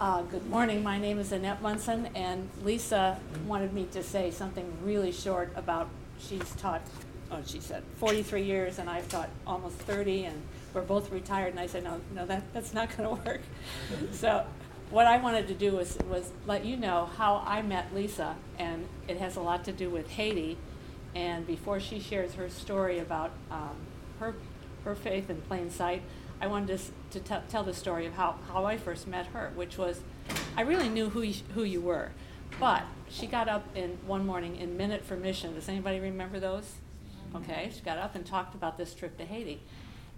Uh, good morning. My name is Annette Munson, and Lisa wanted me to say something really short about she's taught, oh, she said 43 years, and I've taught almost 30, and we're both retired. And I said, no, no, that, that's not going to work. so, what I wanted to do was, was let you know how I met Lisa, and it has a lot to do with Haiti. And before she shares her story about um, her, her faith in plain sight, I wanted to, to t- tell the story of how, how I first met her, which was I really knew who you, who you were. But she got up in one morning in Minute for Mission. Does anybody remember those? Okay, she got up and talked about this trip to Haiti.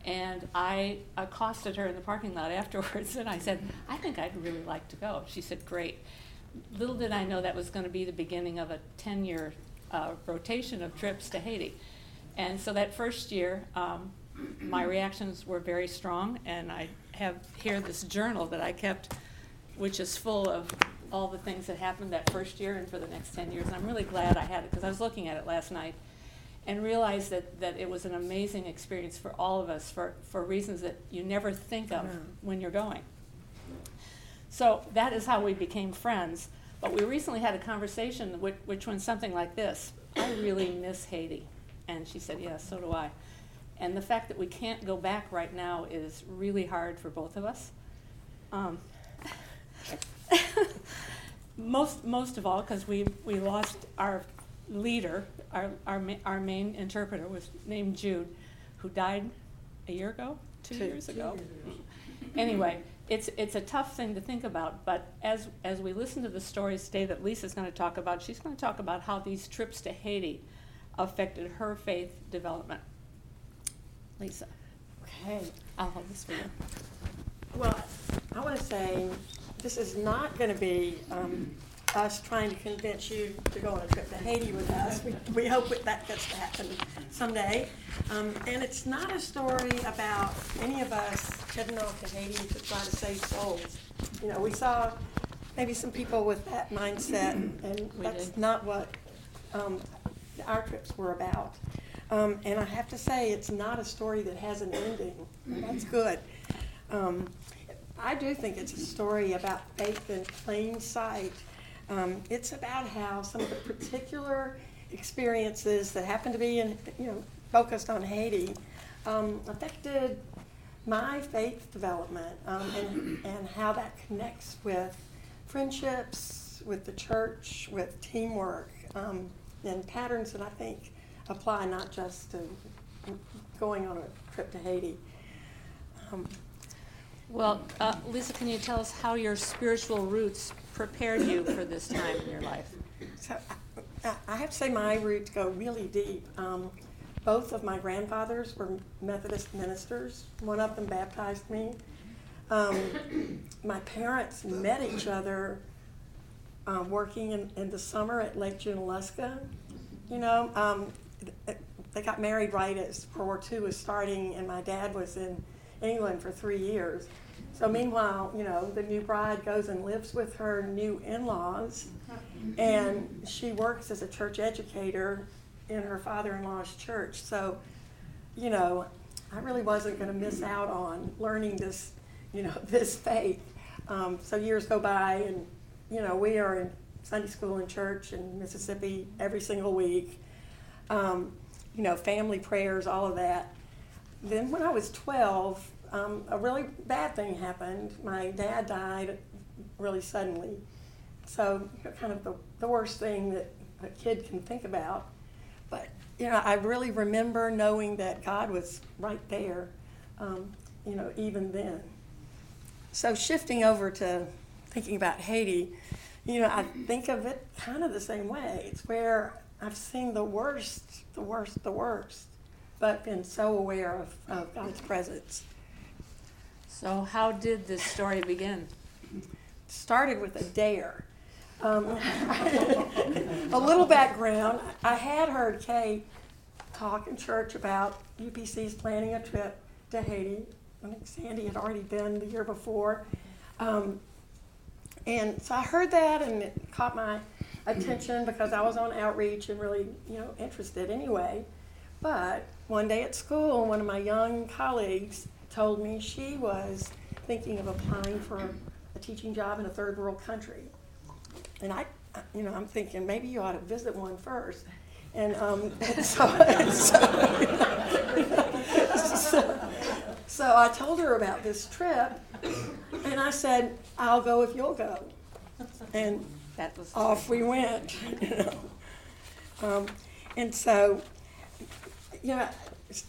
And I accosted her in the parking lot afterwards and I said, I think I'd really like to go. She said, Great. Little did I know that was going to be the beginning of a 10 year uh, rotation of trips to Haiti. And so that first year, um, my reactions were very strong, and I have here this journal that I kept, which is full of all the things that happened that first year and for the next 10 years. And I'm really glad I had it because I was looking at it last night and realized that, that it was an amazing experience for all of us for, for reasons that you never think of uh-huh. when you're going. So that is how we became friends. But we recently had a conversation which, which went something like this I really miss Haiti. And she said, Yes, yeah, so do I. And the fact that we can't go back right now is really hard for both of us. Um, most, most of all, because we, we lost our leader, our, our, our main interpreter was named Jude, who died a year ago, two, two years ago. anyway, it's, it's a tough thing to think about, but as, as we listen to the stories today that Lisa's going to talk about, she's going to talk about how these trips to Haiti affected her faith development. Lisa. Okay. I'll hold this for you. Well, I want to say this is not going to be um, us trying to convince you to go on a trip to Haiti with us. We, we hope that, that gets to happen someday. Um, and it's not a story about any of us heading off to Haiti to try to save souls. You know, we saw maybe some people with that mindset, and that's not what um, our trips were about. Um, and I have to say, it's not a story that has an ending. That's good. Um, I do think it's a story about faith in plain sight. Um, it's about how some of the particular experiences that happen to be in, you know, focused on Haiti um, affected my faith development um, and, and how that connects with friendships, with the church, with teamwork, um, and patterns that I think apply not just to going on a trip to Haiti. Um, well, uh, Lisa, can you tell us how your spiritual roots prepared you for this time in your life? So, I, I have to say, my roots go really deep. Um, both of my grandfathers were Methodist ministers. One of them baptized me. Um, my parents met each other uh, working in, in, the summer at Lake Junaluska. You know, um, they got married right as World War II was starting, and my dad was in England for three years. So meanwhile, you know, the new bride goes and lives with her new in-laws, and she works as a church educator in her father-in-law's church. So, you know, I really wasn't going to miss out on learning this, you know, this faith. Um, so years go by, and you know, we are in Sunday school and church in Mississippi every single week um, you know, family prayers, all of that. Then when I was 12, um, a really bad thing happened. My dad died really suddenly. So, kind of the, the worst thing that a kid can think about. But, you know, I really remember knowing that God was right there, um, you know, even then. So, shifting over to thinking about Haiti, you know, I think of it kind of the same way. It's where I've seen the worst, the worst, the worst, but been so aware of, of God's presence. So, how did this story begin? Started with a dare. Um, a little background I had heard Kay talk in church about UPC's planning a trip to Haiti. I think Sandy had already been the year before. Um, and so I heard that and it caught my attention because I was on outreach and really, you know, interested anyway. But one day at school, one of my young colleagues told me she was thinking of applying for a teaching job in a third world country. And I, you know, I'm thinking maybe you ought to visit one first. And, um, and so, and so, so, so I told her about this trip, and I said, I'll go if you'll go. And That was. off we went, you know. Um, and so, you know,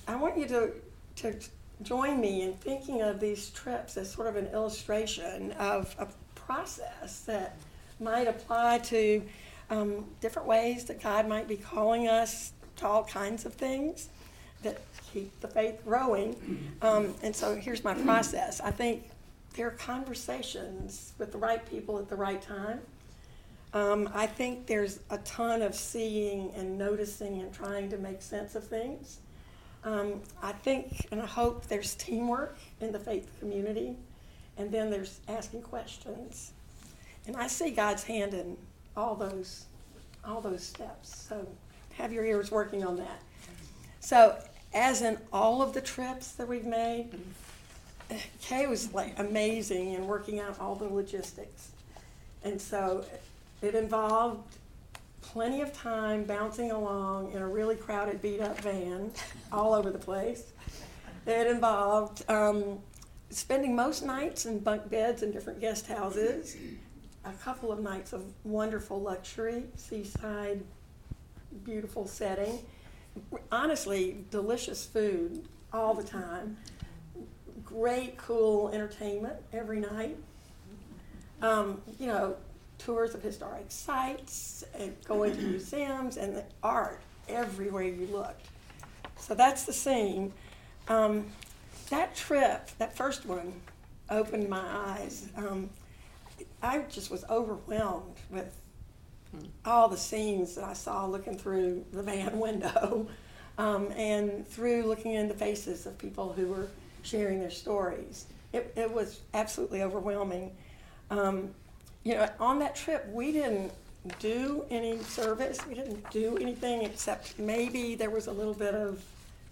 I want you to, to join me in thinking of these trips as sort of an illustration of a process that might apply to um, different ways that God might be calling us to all kinds of things that keep the faith growing. Um, and so here's my process. I think there are conversations with the right people at the right time. Um, I think there's a ton of seeing and noticing and trying to make sense of things. Um, I think and I hope there's teamwork in the faith community, and then there's asking questions. And I see God's hand in all those, all those steps. So have your ears working on that. So as in all of the trips that we've made, Kay was like amazing in working out all the logistics. And so it involved plenty of time bouncing along in a really crowded, beat up van all over the place. It involved um, spending most nights in bunk beds in different guest houses, a couple of nights of wonderful luxury, seaside, beautiful setting. Honestly, delicious food all the time. Great, cool entertainment every night. Um, you know, tours of historic sites and going to museums and the art everywhere you looked. So that's the scene. Um, that trip, that first one, opened my eyes. Um, I just was overwhelmed with all the scenes that I saw looking through the van window um, and through looking in the faces of people who were sharing their stories. It, it was absolutely overwhelming. Um, you know, on that trip, we didn't do any service. We didn't do anything except maybe there was a little bit of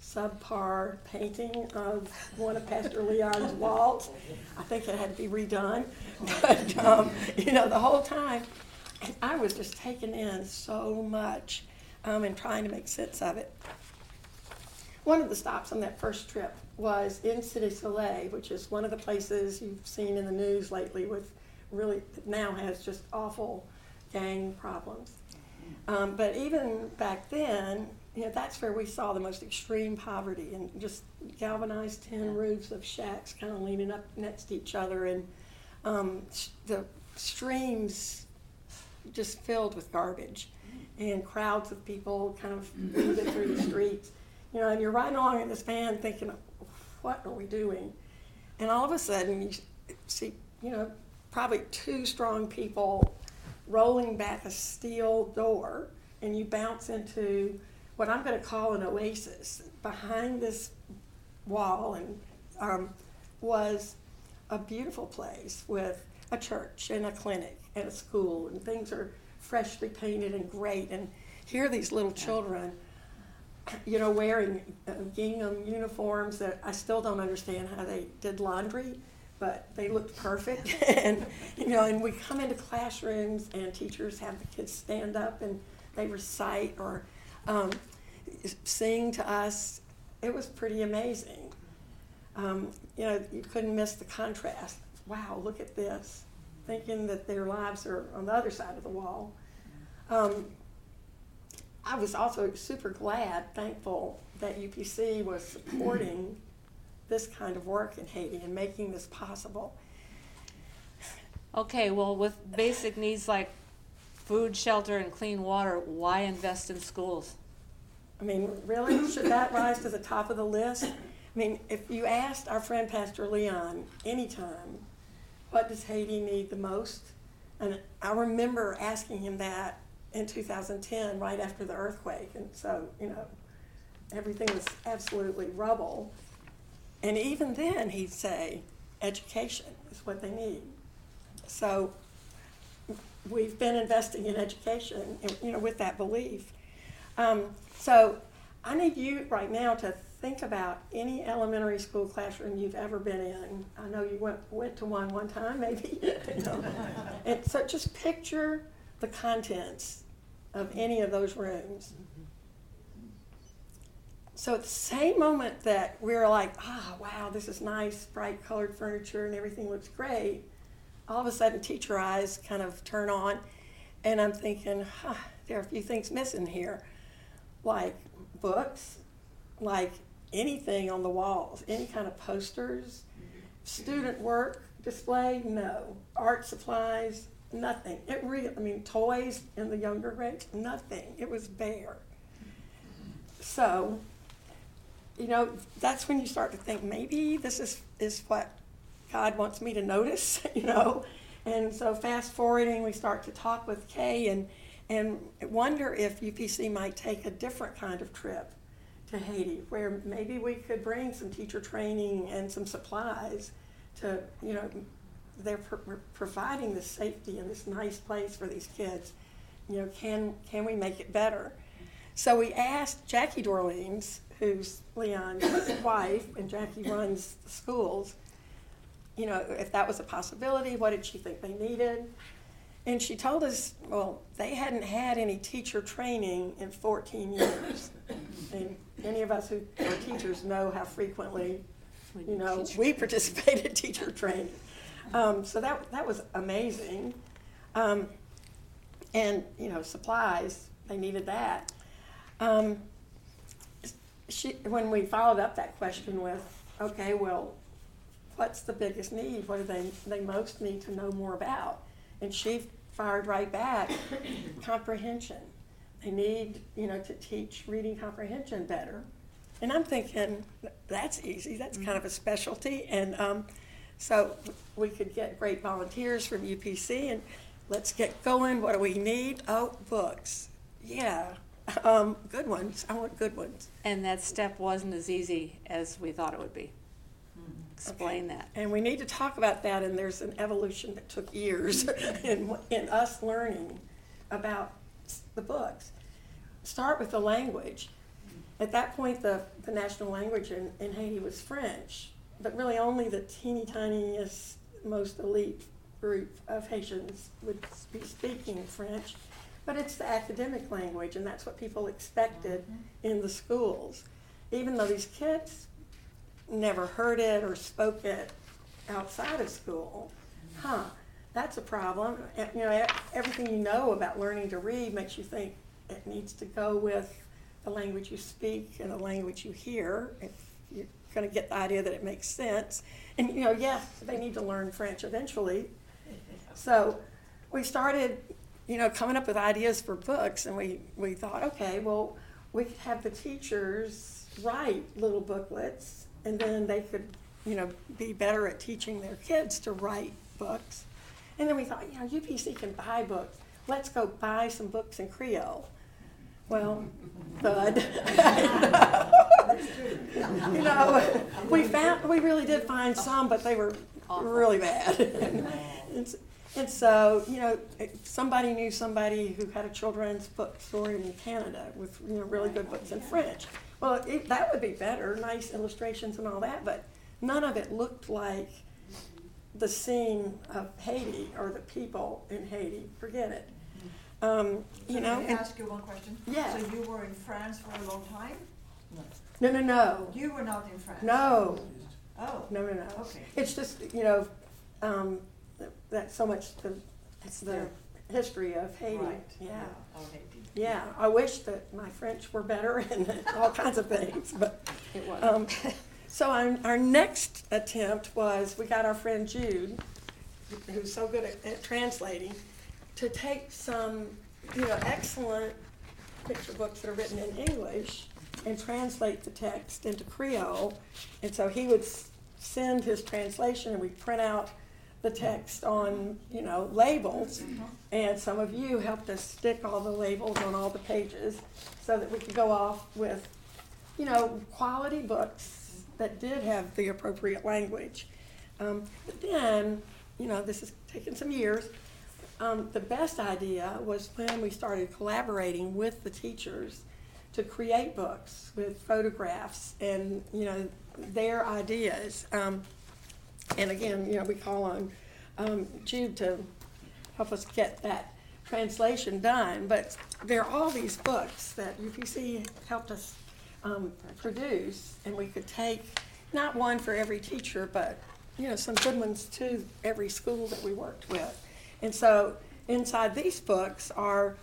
subpar painting of one of Pastor Leon's walls. I think it had to be redone. But, um, you know, the whole time, I was just taking in so much um, and trying to make sense of it. One of the stops on that first trip was in Cité Soleil, which is one of the places you've seen in the news lately with really now has just awful gang problems. Um, but even back then, you know, that's where we saw the most extreme poverty and just galvanized tin roofs of shacks kind of leaning up next to each other and um, the streams just filled with garbage and crowds of people kind of moving through the streets. You know, and you're riding along in this van thinking, what are we doing? And all of a sudden, you see, you know, probably two strong people rolling back a steel door, and you bounce into what I'm going to call an oasis. Behind this wall and um, was a beautiful place with a church and a clinic and a school, and things are freshly painted and great. And here are these little children, you know, wearing uh, gingham uniforms that I still don't understand how they did laundry, but they looked perfect. and you know, and we come into classrooms, and teachers have the kids stand up and they recite or um, sing to us. It was pretty amazing. Um, you know, you couldn't miss the contrast. Wow, look at this. Thinking that their lives are on the other side of the wall. Um, I was also super glad, thankful that UPC was supporting this kind of work in Haiti and making this possible. Okay, well, with basic needs like food, shelter, and clean water, why invest in schools? I mean, really, should that rise to the top of the list? I mean, if you asked our friend Pastor Leon anytime, what does Haiti need the most? And I remember asking him that in 2010, right after the earthquake. And so, you know, everything was absolutely rubble. And even then, he'd say, education is what they need. So we've been investing in education, you know, with that belief. Um, so I need you right now to think about any elementary school classroom you've ever been in. I know you went, went to one one time, maybe. And so just picture the contents of any of those rooms. So at the same moment that we're like, ah, wow, this is nice, bright colored furniture and everything looks great, all of a sudden teacher eyes kind of turn on, and I'm thinking, huh, there are a few things missing here, like books, like anything on the walls, any kind of posters, student work display, no, art supplies, nothing. It really, I mean, toys in the younger grades, nothing. It was bare. So, you know, that's when you start to think maybe this is, is what God wants me to notice, you know. And so fast forwarding, we start to talk with Kay and, and wonder if UPC might take a different kind of trip to Haiti, where maybe we could bring some teacher training and some supplies to, you know, they're pro- providing this safety and this nice place for these kids. You know, can, can we make it better? So we asked Jackie Dorleans, who's Leon's wife, and Jackie runs the schools, you know, if that was a possibility, what did she think they needed? And she told us, well, they hadn't had any teacher training in 14 years. and any of us who are teachers know how frequently, you know, we participate in teacher training. Um, so that, that was amazing. Um, and, you know, supplies, they needed that. Um, she, when we followed up that question with, okay, well, what's the biggest need? What do they, they most need to know more about? And she fired right back, comprehension. They need, you know, to teach reading comprehension better. And I'm thinking, that's easy, that's kind of a specialty. And um, so we could get great volunteers from UPC and let's get going. What do we need? Oh, books. Yeah, um, good ones. I want good ones. And that step wasn't as easy as we thought it would be. Explain that. And we need to talk about that, and there's an evolution that took years in, in us learning about the books. Start with the language. At that point, the, the national language in, in Haiti was French, but really only the teeny tiniest, most elite group of Haitians would be speaking French. But it's the academic language, and that's what people expected in the schools. Even though these kids never heard it or spoke it outside of school. Huh, that's a problem. And, you know, e- everything you know about learning to read makes you think it needs to go with the language you speak and the language you hear if you're going to get the idea that it makes sense. And, you know, yes, they need to learn French eventually. So we started, you know, coming up with ideas for books, and we, we thought, okay, well, we could have the teachers write little booklets, and then they could, you know, be better at teaching their kids to write books. And then we thought, you know, UPC can buy books. Let's go buy some books in Creole. Well, thud. you know, we found we really did find some, but they were really bad. and, so, you know, somebody knew somebody who had a children's bookstore in Canada with you know really good books in French. Well, it, that would be better, nice illustrations and all that, but none of it looked like the scene of Haiti or the people in Haiti. Forget it. Um, you So know, Can I ask you one question? Yeah. So you were in France for a long time? No. No, no, no, You were not in France? no, Oh, no, no, no. okay. It's just, you know, um, that's so much the, It's the history of Haiti. Right. Yeah. Oh, Haiti. Yeah, I wish that my French were better and all kinds of things, but, it was. um, so our, our next attempt was, we got our friend Jude, who's so good at, at translating, to take some, you know, excellent picture books that are written in English and translate the text into Creole. And so he would s- send his translation and we'd print out the text on, you know, labels. And some of you helped us stick all the labels on all the pages so that we could go off with, you know, quality books that did have the appropriate language. Um, but then, you know, this has taken some years. Um, the best idea was when we started collaborating with the teachers to create books with photographs and, you know, their ideas. Um, and again, you know, we call on um, Jude to help us get that translation done. But there are all these books that UPC helped us um, produce, and we could take not one for every teacher, but you know some good ones to every school that we worked with. And so inside these books are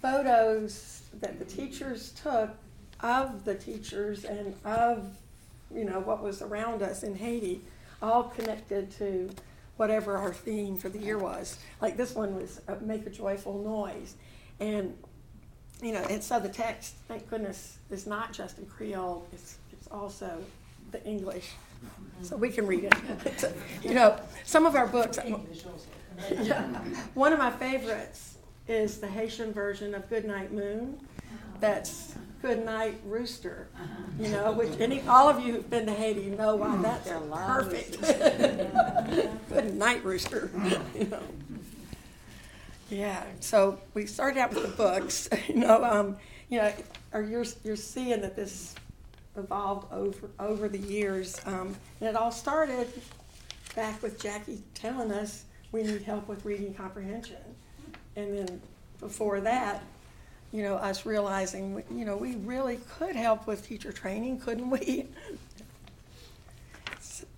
photos that the teachers took of the teachers and of you know what was around us in Haiti, all connected to whatever our theme for the year was. Like this one was uh, make a joyful noise, and you know, and so the text, thank goodness, is not just in Creole; it's it's also the English, so we can read it. You know, some of our books. Yeah. One of my favorites is the Haitian version of Goodnight Moon. That's Goodnight Rooster. You know, which any all of you who've been to Haiti know why that's There are a lot of perfect. Good night, Rooster. You know. Yeah. So we started out with the books. You know, um, you know, or you're you're seeing that this evolved over over the years, um, and it all started back with Jackie telling us we need help with reading comprehension, and then before that, you know, us realizing, you know, we really could help with teacher training, couldn't we?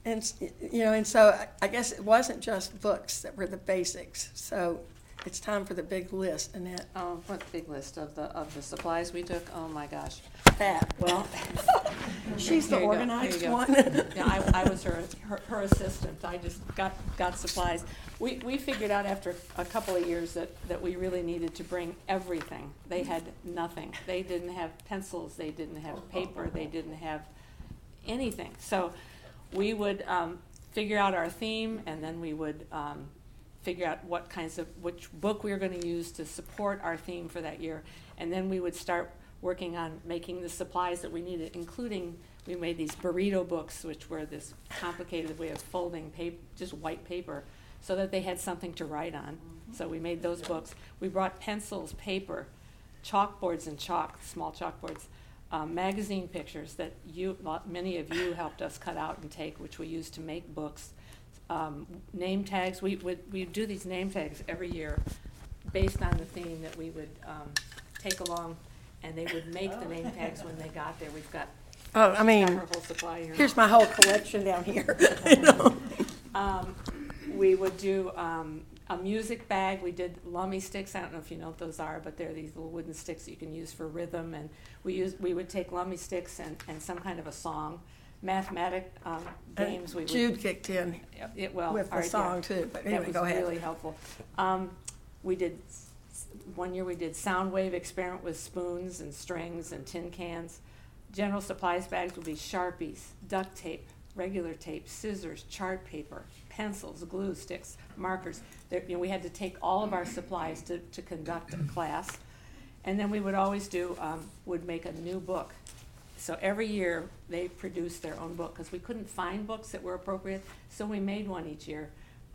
And, you know, and so I- guess it wasn't just books that were the basics. So it's time for the big list, Annette. Oh, what big list of the, of the supplies we took? Oh, my gosh. That, Well, she's the Here you go, organized you go. one. Yeah, I, I was her, her, her assistant, I just got, got supplies. We, we figured out after a couple of years that, that we really needed to bring everything. They had nothing. They didn't have pencils, they didn't have paper, they didn't have anything. So we would, um, figure out our theme, and then we would, um, figure out what kinds of, which book we were gonna use to support our theme for that year. And then we would start working on making the supplies that we needed, including, we made these burrito books, which were this complicated way of folding paper, just white paper, so that they had something to write on. So we made those books. We brought pencils, paper, chalkboards and chalk, small chalkboards, um, magazine pictures that you, many of you helped us cut out and take, which we used to make books. Um, name tags, we would, we do these name tags every year based on the theme that we would, um, take along, and they would make the name tags when they got there. We've got, Oh, I got mean, her whole supply here. here's my whole collection down here. you know. Um, we would do um, a music bag. We did lummi sticks. I don't know if you know what those are, but they're these little wooden sticks that you can use for rhythm. And we use we would take lummi sticks and, and some kind of a song. Mathematic um, games. We would, Jude kicked in it well with all the right, yeah. song too, but That was go ahead. really helpful. Um, we did one year. We did sound wave experiment with spoons and strings and tin cans. General supplies bags would be sharpies, duct tape, regular tape, scissors, chart paper, pencils, glue sticks, markers. There, you know, we had to take all of our supplies to, to conduct a class, and then we would always do um, would make a new book. So every year they produced their own book because we couldn't find books that were appropriate. So we made one each year,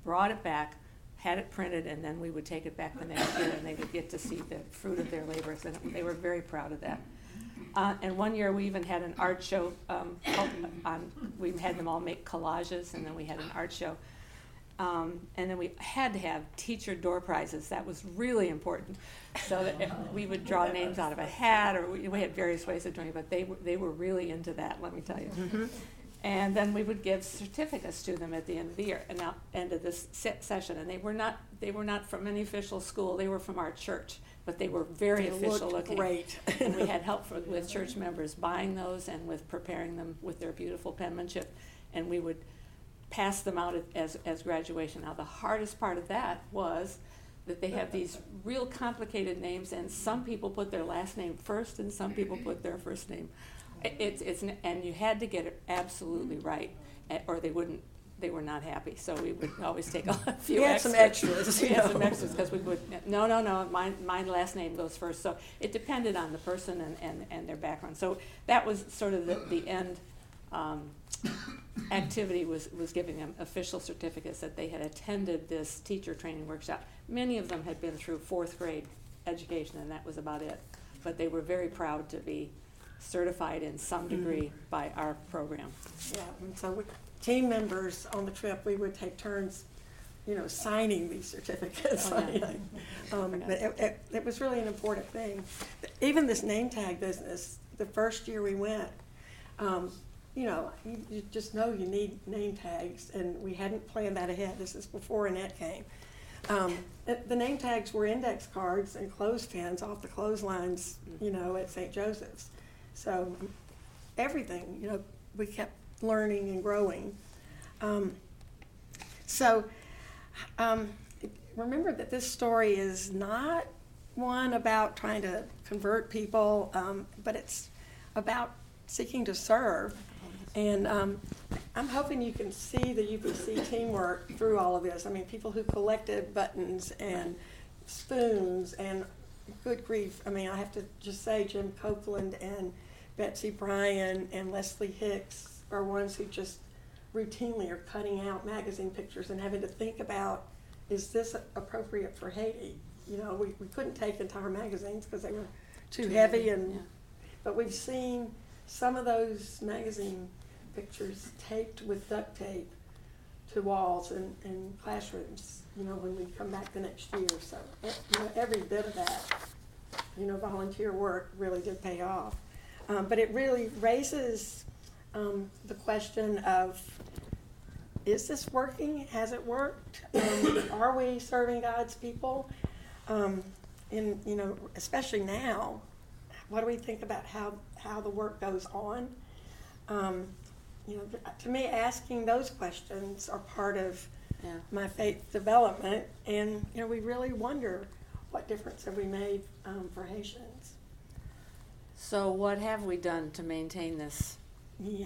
brought it back, had it printed, and then we would take it back the next year and they would get to see the fruit of their labors. And they were very proud of that. Uh, and one year we even had an art show. Um, on, we had them all make collages, and then we had an art show. Um, and then we had to have teacher door prizes. That was really important. So that we would draw names out of a hat, or we, we had various ways of doing it. But they they were really into that. Let me tell you. And then we would give certificates to them at the end of the year, and now end of this se- session. And they were not they were not from any official school. They were from our church, but they were very They official looked looking. great. and we had help for, with church members buying those and with preparing them with their beautiful penmanship, and we would pass them out as as graduation. Now the hardest part of that was that they have these real complicated names, and some people put their last name first, and some people put their first name. It's it's and you had to get it absolutely right, eh, or they wouldn't. They were not happy, so we would always take a few We had some extras. extras, We had some extras because we would. No, no, no. My my last name goes first, so it depended on the person and, and, and their background. So that was sort of the the end. Um, activity was, was giving them official certificates that they had attended this teacher training workshop. Many of them had been through fourth grade education, and that was about it. but they were very proud to be certified in some degree by our program. Yeah, and so we, team members on the trip, we would take turns, you know, signing these certificates. Oh, yeah. Um, but it, it, it was really an important thing. Even this name tag business, the first year we went, um, you know, you, you just know you need name tags, and we hadn't planned that ahead. This is before Annette came. Um, the name tags were index cards and clothespins off the clotheslines, you know, at St. Joseph's. So everything, you know, we kept learning and growing. Um, so um, remember that this story is not one about trying to convert people, um, but it's about seeking to serve. And um, I'm hoping you can see the UPC teamwork through all of this. I mean, people who collected buttons and spoons and good grief. I mean, I have to just say Jim Copeland and Betsy Bryan and Leslie Hicks are ones who just routinely are cutting out magazine pictures and having to think about is this appropriate for Haiti? You know, we, we couldn't take entire magazines because they were too heavy and Yeah. but we've seen some of those magazine pictures taped with duct tape to walls and, and classrooms, you know, when we come back the next year. So, you know, every bit of that, you know, volunteer work really did pay off. Um, but it really raises um, the question of is this working? Has it worked? Um, are we serving God's people? Um, in, you know, especially now, what do we think about how, how the work goes on? Um, you know, to me, asking those questions are part of Yeah. my faith development, and you know, we really wonder what difference have we made um, for Haitians. So what have we done to maintain this, Yeah.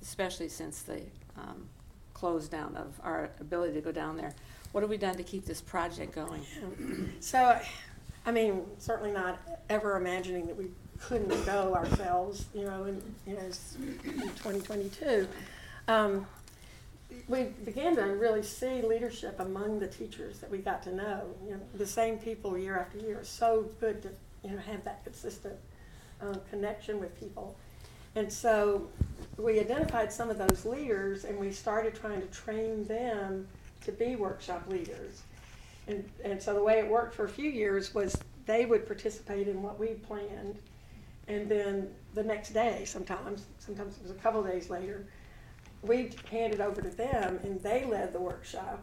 especially since the um, close down of our ability to go down there? What have we done to keep this project going? So, I mean, certainly not ever imagining that we couldn't go ourselves, you know, in, you know, in 2022. Um, we began to really see leadership among the teachers that we got to know. You know, the same people year after year. So good to, you know, have that consistent uh, connection with people. And so we identified some of those leaders and we started trying to train them to be workshop leaders. And, and so the way it worked for a few years was they would participate in what we planned. And then the next day, sometimes, sometimes it was a couple days later, we handed over to them and they led the workshop.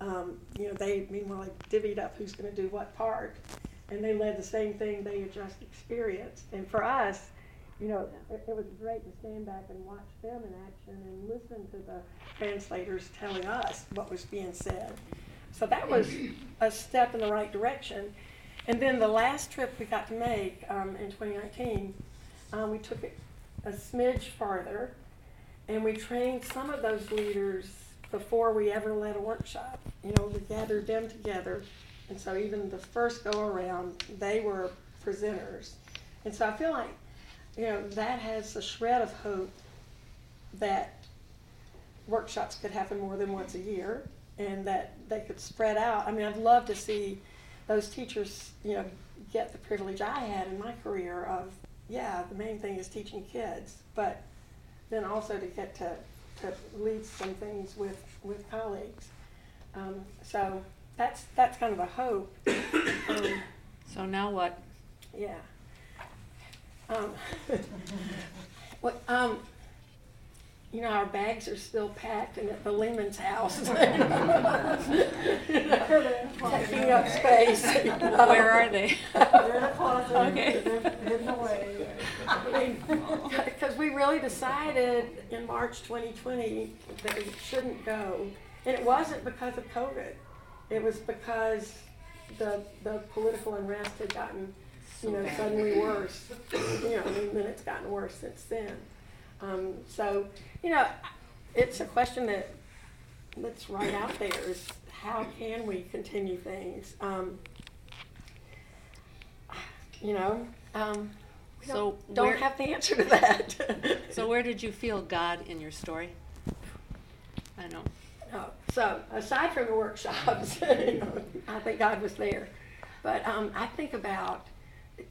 Um, you know, they, meanwhile, divvied up who's going to do what part. And they led the same thing they had just experienced. And for us, you know, it, it was great to stand back and watch them in action and listen to the translators telling us what was being said. So that was a step in the right direction. And then the last trip we got to make um, in 2019, um, we took it a smidge farther and we trained some of those leaders before we ever led a workshop. You know, we gathered them together. And so even the first go around, they were presenters. And so I feel like, you know, that has a shred of hope that workshops could happen more than once a year and that they could spread out. I mean, I'd love to see those teachers, you know, get the privilege I had in my career of, yeah, the main thing is teaching kids, but then also to get to, to lead some things with, with colleagues. Um, so that's, that's kind of a hope. Um, So now what? yeah. Um, what, um, you know, our bags are still packed and at the Lehman's house. Taking up space. Where are they? They're in a closet, Okay. they're hidden away. Because we really decided in March 2020 that we shouldn't go. And it wasn't because of COVID. It was because the, the political unrest had gotten, you know, suddenly worse. You know, I mean, then it's gotten worse since then. Um, so, you know, it's a question that that's right out there is how can we continue things? Um, you know, um, we So don't, don't have the answer to that. So where did you feel God in your story? I don't know. No. So aside from the workshops, you know, I think God was there. But um, I think about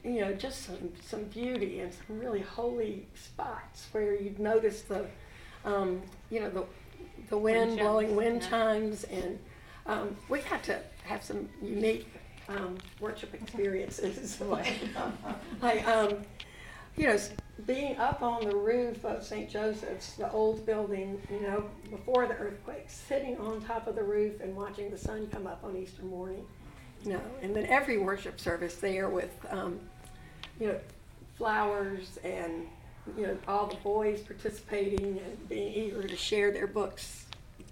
you know, just some, some beauty and some really holy spots where you'd notice the, um, you know, the, the wind Wind blowing chimes, wind yeah. chimes. And um, we got to have some unique um, worship experiences. like, um, you know, being up on the roof of St. Joseph's, the old building, you know, before the earthquake, sitting on top of the roof and watching the sun come up on Easter morning. Know, and then every worship service there with, um, you know, flowers and, you know, all the boys participating and being eager to share their books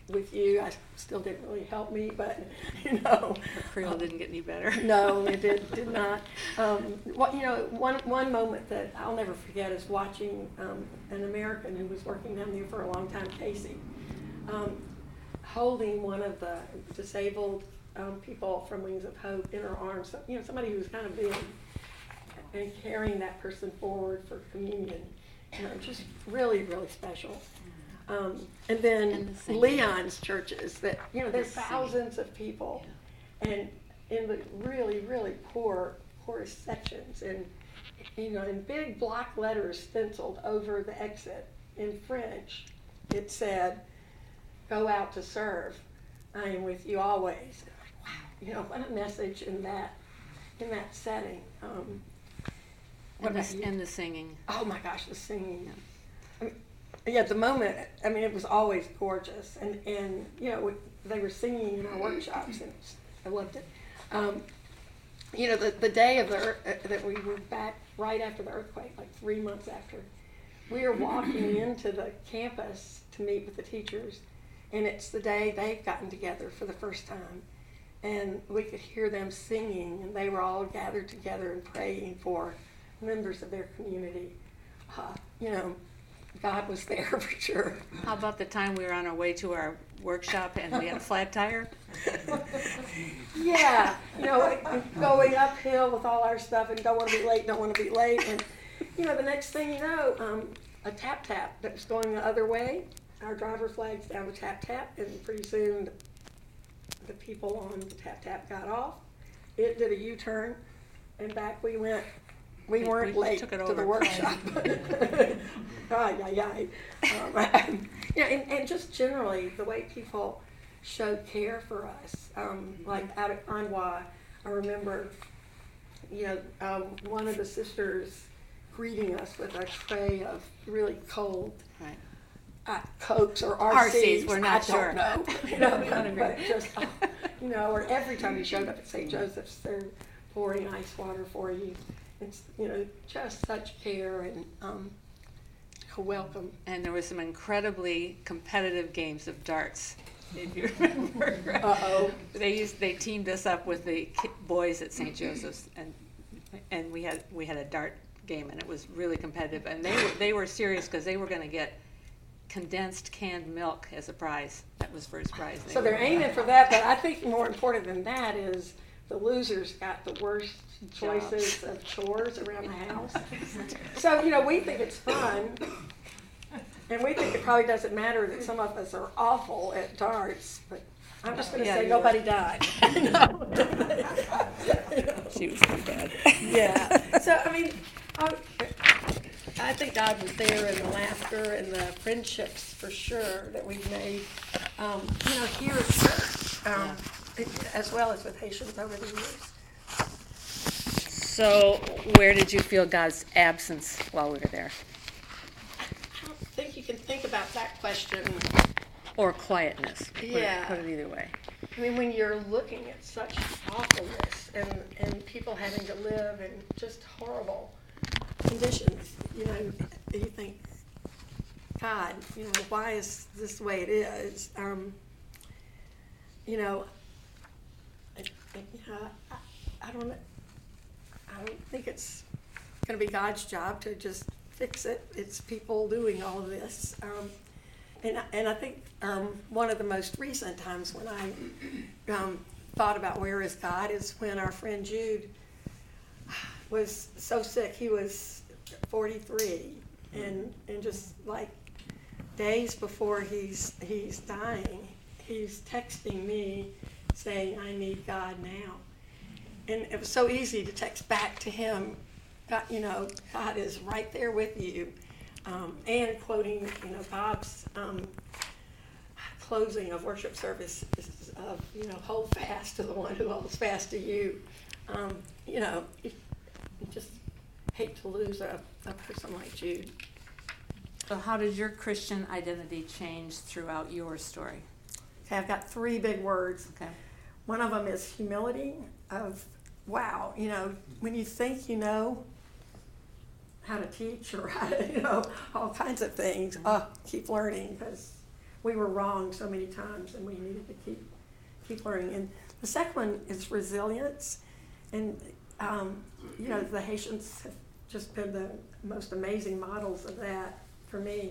with you. I still didn't really help me, but, you know. Creole didn't get any better. No, it did, did not. Um, what, you know, one, one moment that I'll never forget is watching um, an American who was working down there for a long time, Casey, um, holding one of the disabled um, people from Wings of Hope in her arms. So, you know, somebody who's kind of big, and carrying that person forward for communion. You know, just really, really special. Um, and And then the. Leon's churches that, you know, there's The thousands of people and in the really, really poor, poorest sections, and you know, in big block letters stenciled over the exit in French, it said, "Go out to serve. I am with you always." You know, what a message in that, in that setting. Um, what And the, and the singing. Oh my gosh, the singing. I mean, yeah, at the moment, I mean, it was always gorgeous, and and you know, we, they were singing in our workshops, and it's- I loved it. Um, you know, the the day of the ear- uh, that we were back right after the earthquake, like three months after, we were walking into the campus to meet with the teachers, and it's the day they've gotten together for the first time, and we could hear them singing, and they were all gathered together and praying for members of their community. Uh, you know, God was there for sure. How about the time we were on our way to our workshop and we had a flat tire? Yeah, you know, going uphill with all our stuff and don't want to be late, don't want to be late, and you know, the next thing you know, um, a tap tap that was going the other way. Our driver flags down the tap tap, and pretty soon the people on the tap tap got off. It did a U turn, and back we went. We We- weren't we late took it to the over. workshop. Ay, ay, ay. Um, yeah, and, and just generally the way people showed care for us. Um, like out at Anwa, I remember, you know, um, one of the sisters greeting us with a tray of really cold. Uh, Cokes or RCs, RCs. we're not I sure. don't know. You know, but just, you know, or every time you showed up at St. Joseph's, they're pouring ice water for you. It's, you know, just such care and um, a welcome. And there was some incredibly competitive games of darts, if you remember. Uh-oh. They used, they teamed us up with the boys at St. Joseph's and, and we had, we had a dart game and it was really competitive. And they were, they were serious because they were gonna get condensed canned milk as a prize. That was first prize. They So they're were- aiming for that, but I think more important than that is the losers got the worst choices of chores around the house. So, you know, we think it's fun. And we think it probably doesn't matter that some of us are awful at darts, but I'm just gonna Yeah, say you nobody died. She was pretty bad. Yeah, so, I mean, I, I think God was there in the laughter and the friendships for sure that we've made, um, you know, here at church, um, as well as with Haitians over the years. So where did you feel God's absence while we were there? I don't think you can think about that question. Or quietness? Put it- Yeah. Put it either way. I mean, when you're looking at such awfulness and, and people having to live in just horrible conditions, you know, you think, God, you know, why is this the way it is? Um, you know, I, I- I, don't, I don't think it's going to be God's job to just fix it. It's people doing all of this. Um, and, and I think um, one of the most recent times when I um, thought about where is God is when our friend Jude was so sick. He was 43, and and just like days before he's he's dying, he's texting me saying, "I need God now." and it was so easy to text back to him, God, you know, God is right there with you. Um, and quoting, you know, Bob's um, closing of worship service is of, you know, hold fast to the one who holds fast to you. Um, you know, just hate to lose a, a person like Jude. So how did your Christian identity change throughout your story? Okay, I've got three big words. Okay. One of them is humility of, wow, you know, when you think you know how to teach or how to, you know, all kinds of things, uh, keep learning because we were wrong so many times and we needed to keep, keep learning. And the second one is resilience. And, um, you know, the Haitians have just been the most amazing models of that for me.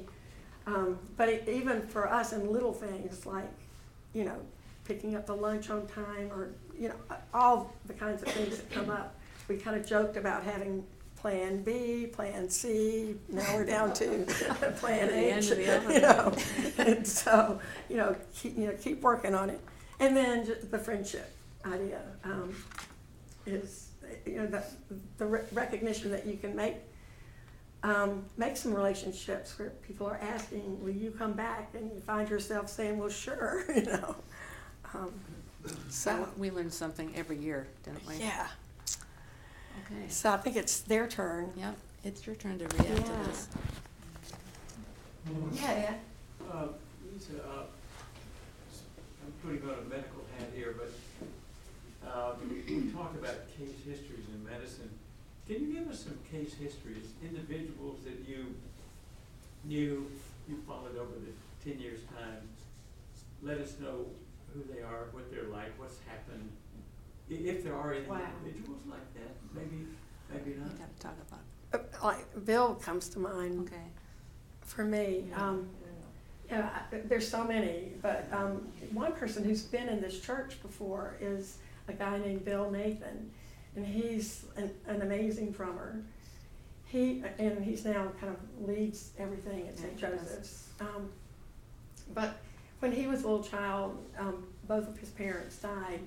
Um, but it, even for us in little things like, you know, picking up the lunch on time or, you know, all the kinds of things that come up. We kind of joked about having plan B, plan C, now we're down to plan H, you know. And so, you know, keep, you know, keep working on it. And then the friendship idea um, is, you know, the, the re- recognition that you can make um, make some relationships where people are asking, "Will you come back?" And you find yourself saying, "Well, sure," you know. Um, so We learned something every year, didn't we? yeah, Okay. so I think it's their turn. Yep, it's your turn to react to Yeah. this. Yeah, yeah. Uh, Lisa, uh, s- I'm putting on a medical hat here, but uh, we talk about case histories in medicine. Can you give us some case histories, individuals that you knew, you followed over the ten years' time? Let us know who they are, what they're like, what's happened, i- if there are any Wow. individuals like that, maybe, maybe We not. gotta talk about, Uh, Like Bill comes to mind okay. for me. Um, yeah, I- there's so many, but um, one person who's been in this church before is a guy named Bill Nathan, and he's an, an amazing drummer. He and he's now kind of leads everything at St. Yeah, he does. Joseph's. Um, but when he was a little child, um, both of his parents died,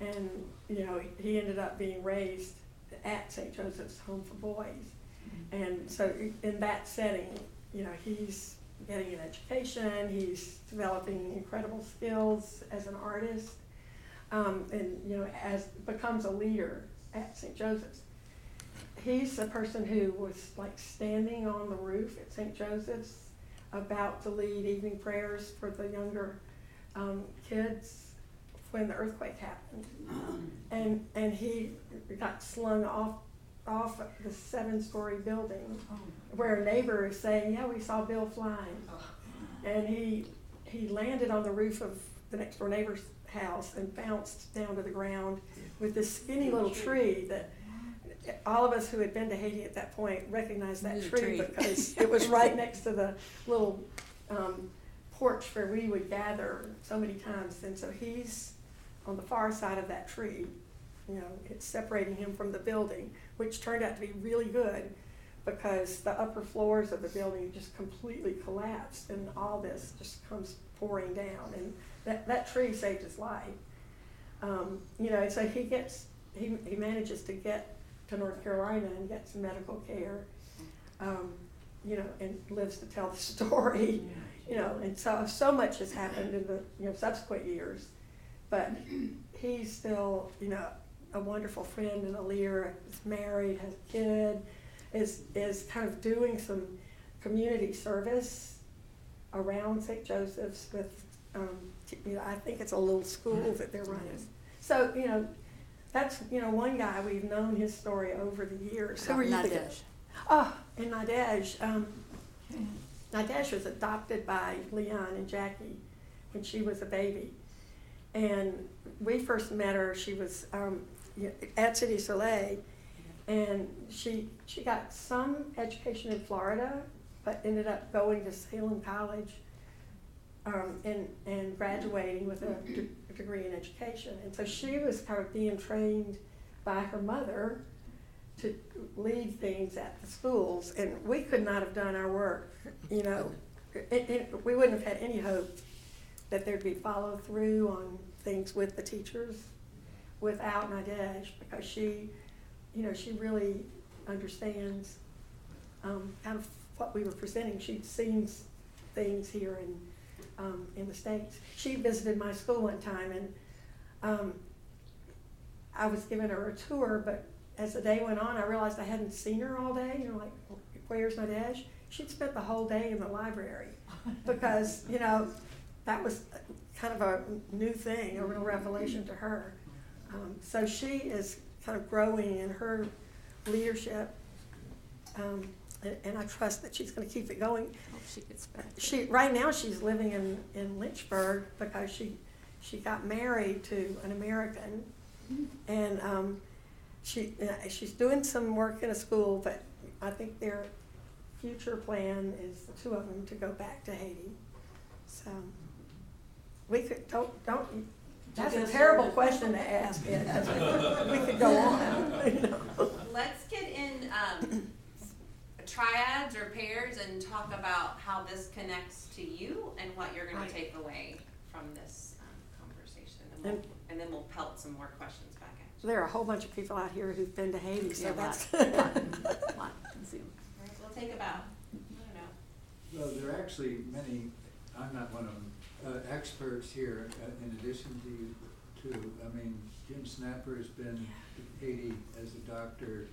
and you know he ended up being raised at St. Joseph's Home for Boys. And so in that setting, you know, he's getting an education, he's developing incredible skills as an artist, um, and, you know, as, becomes a leader at St. Joseph's. He's the person who was like standing on the roof at St. Joseph's, about to lead evening prayers for the younger, um, kids when the earthquake happened. And, and he got slung off, off the seven-story building where a neighbor is saying, yeah, we saw Bill flying. And he, he landed on the roof of the next door neighbor's house and bounced down to the ground with this skinny little tree that all of us who had been to Haiti at that point recognized that tree tree. because it was right next to the little um, porch where we would gather so many times. And so he's on the far side of that tree. You know, it's separating him from the building, which turned out to be really good because the upper floors of the building just completely collapsed and all this just comes pouring down. And that, that tree saved his life. Um, you know, so he gets, he, he manages to get to North Carolina and get some medical care, um, you know, and lives to tell the story, you know, and so, so much has happened in the, you know, subsequent years. But he's still, you know, a wonderful friend and a leader, is married, has a kid, is, is kind of doing some community service around St. Joseph's with, um, you know, I think it's a little school that they're running. So, you know, that's, you know, one guy, we've known his story over the years. Who were you thinking? Nadej. Oh, and Nadej, um, Nadej was adopted by Leon and Jackie when she was a baby. And we first met her, she was um, at Cité Soleil, and she, she got some education in Florida, but ended up going to Salem College um, and, and graduating with a degree in education. And so she was kind of being trained by her mother to lead things at the schools, and we could not have done our work, you know. It, it, we wouldn't have had any hope that there'd be follow through on things with the teachers without Nadej because she, you know, she really understands um, kind of what we were presenting. She'd seen things here in um, in the states. She visited my school one time, and um, I was giving her a tour. But as the day went on, I realized I hadn't seen her all day. You know, like where's Nadej? She'd spent the whole day in the library because you know that was kind of a new thing, a real revelation to her. Um, so she is kind of growing in her leadership, um, and, and I trust that she's going to keep it going. Hope she gets back. She right now she's living in, in Lynchburg because she she got married to an American, and um, she uh, she's doing some work in a school, but I think their future plan is the two of them to go back to Haiti. So we could don't don't. That's a terrible question to ask. It. we could go on. You know. Let's get in um, triads or pairs and talk about how this connects to you and what you're gonna take away from this um, conversation. And we'll, And- and then we'll pelt some more questions back at you. There are a whole bunch of people out here who've been to Haiti, so Yeah, that's. lot, lot, lot, can see 'em. All right, We'll take about, I don't know, Well, there are actually many, I'm not one of them, uh, experts here uh, in addition to you two. I mean, Jim Snapper has been to Haiti as a doctor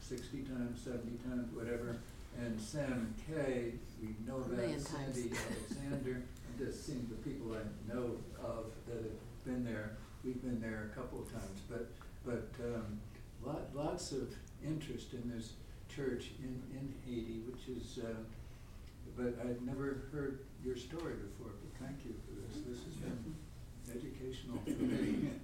sixty times, seventy times, whatever. And Sam Kay, we know A million that, times. Sandy Alexander, I'm just seeing the people I know of that have been there. We've been there a couple of times, but, but, um, lot, lots of interest in this church in, in Haiti, which is, uh, but I'd never heard your story before, thank you for this. This has been educational for me.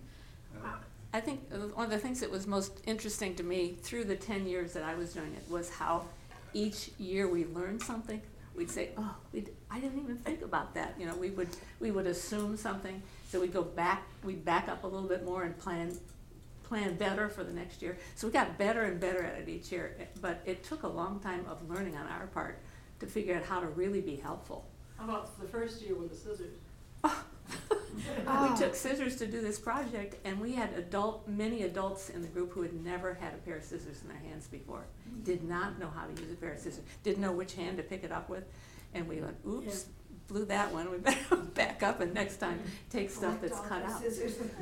Uh, I think uh, one of the things that was most interesting to me through the ten years that I was doing it was how each year we learned something. We'd say, "Oh, we I didn't even think about that." You know, we would we would assume something, so we'd go back, we'd back up a little bit more and plan plan better for the next year. So we got better and better at it each year. But it took a long time of learning on our part to figure out how to really be helpful. How about the first year with the scissors? We took scissors to do this project, and we had adult, many adults in the group who had never had a pair of scissors in their hands before. Did not know how to use a pair of scissors, didn't know which hand to pick it up with, and we went, oops, blew that one, we better back up and next time take stuff that's cut out.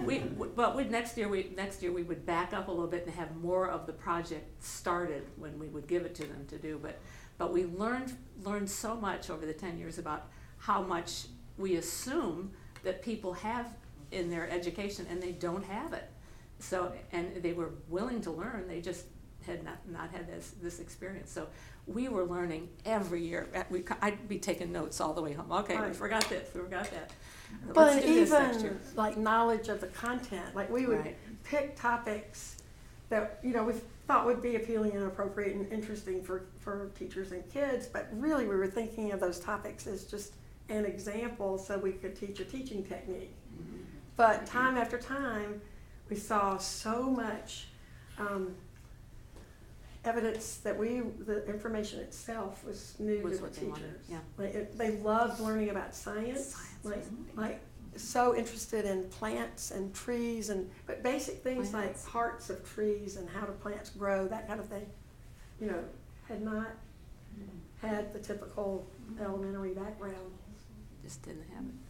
We, w- but we, next year, we, next year, we would back up a little bit and have more of the project started when we would give it to them to do, but, but we learned, learned so much over the ten years about how much we assume that people have in their education and they don't have it. So, and they were willing to learn, they just had not, not had this, this experience. So we were learning every year. Uh, We, I'd be taking notes all the way home. Okay, we forgot this, we forgot that. Well, Let's and do this next year. even like knowledge of the content, like we would Right. pick topics that, you know, we thought would be appealing and appropriate and interesting for, for teachers and kids, but really we were thinking of those topics as just an example so we could teach a teaching technique. But time after time, we saw so much um, evidence that we, the information itself was new Was to the what they wanted, teachers. yeah. Like, it, they loved learning about science, Science like, like, so interested in plants and trees and, but basic things like Plants. parts of trees and how do plants grow, that kind of thing. You know, had not mm-hmm. had the typical elementary background. Just didn't have it.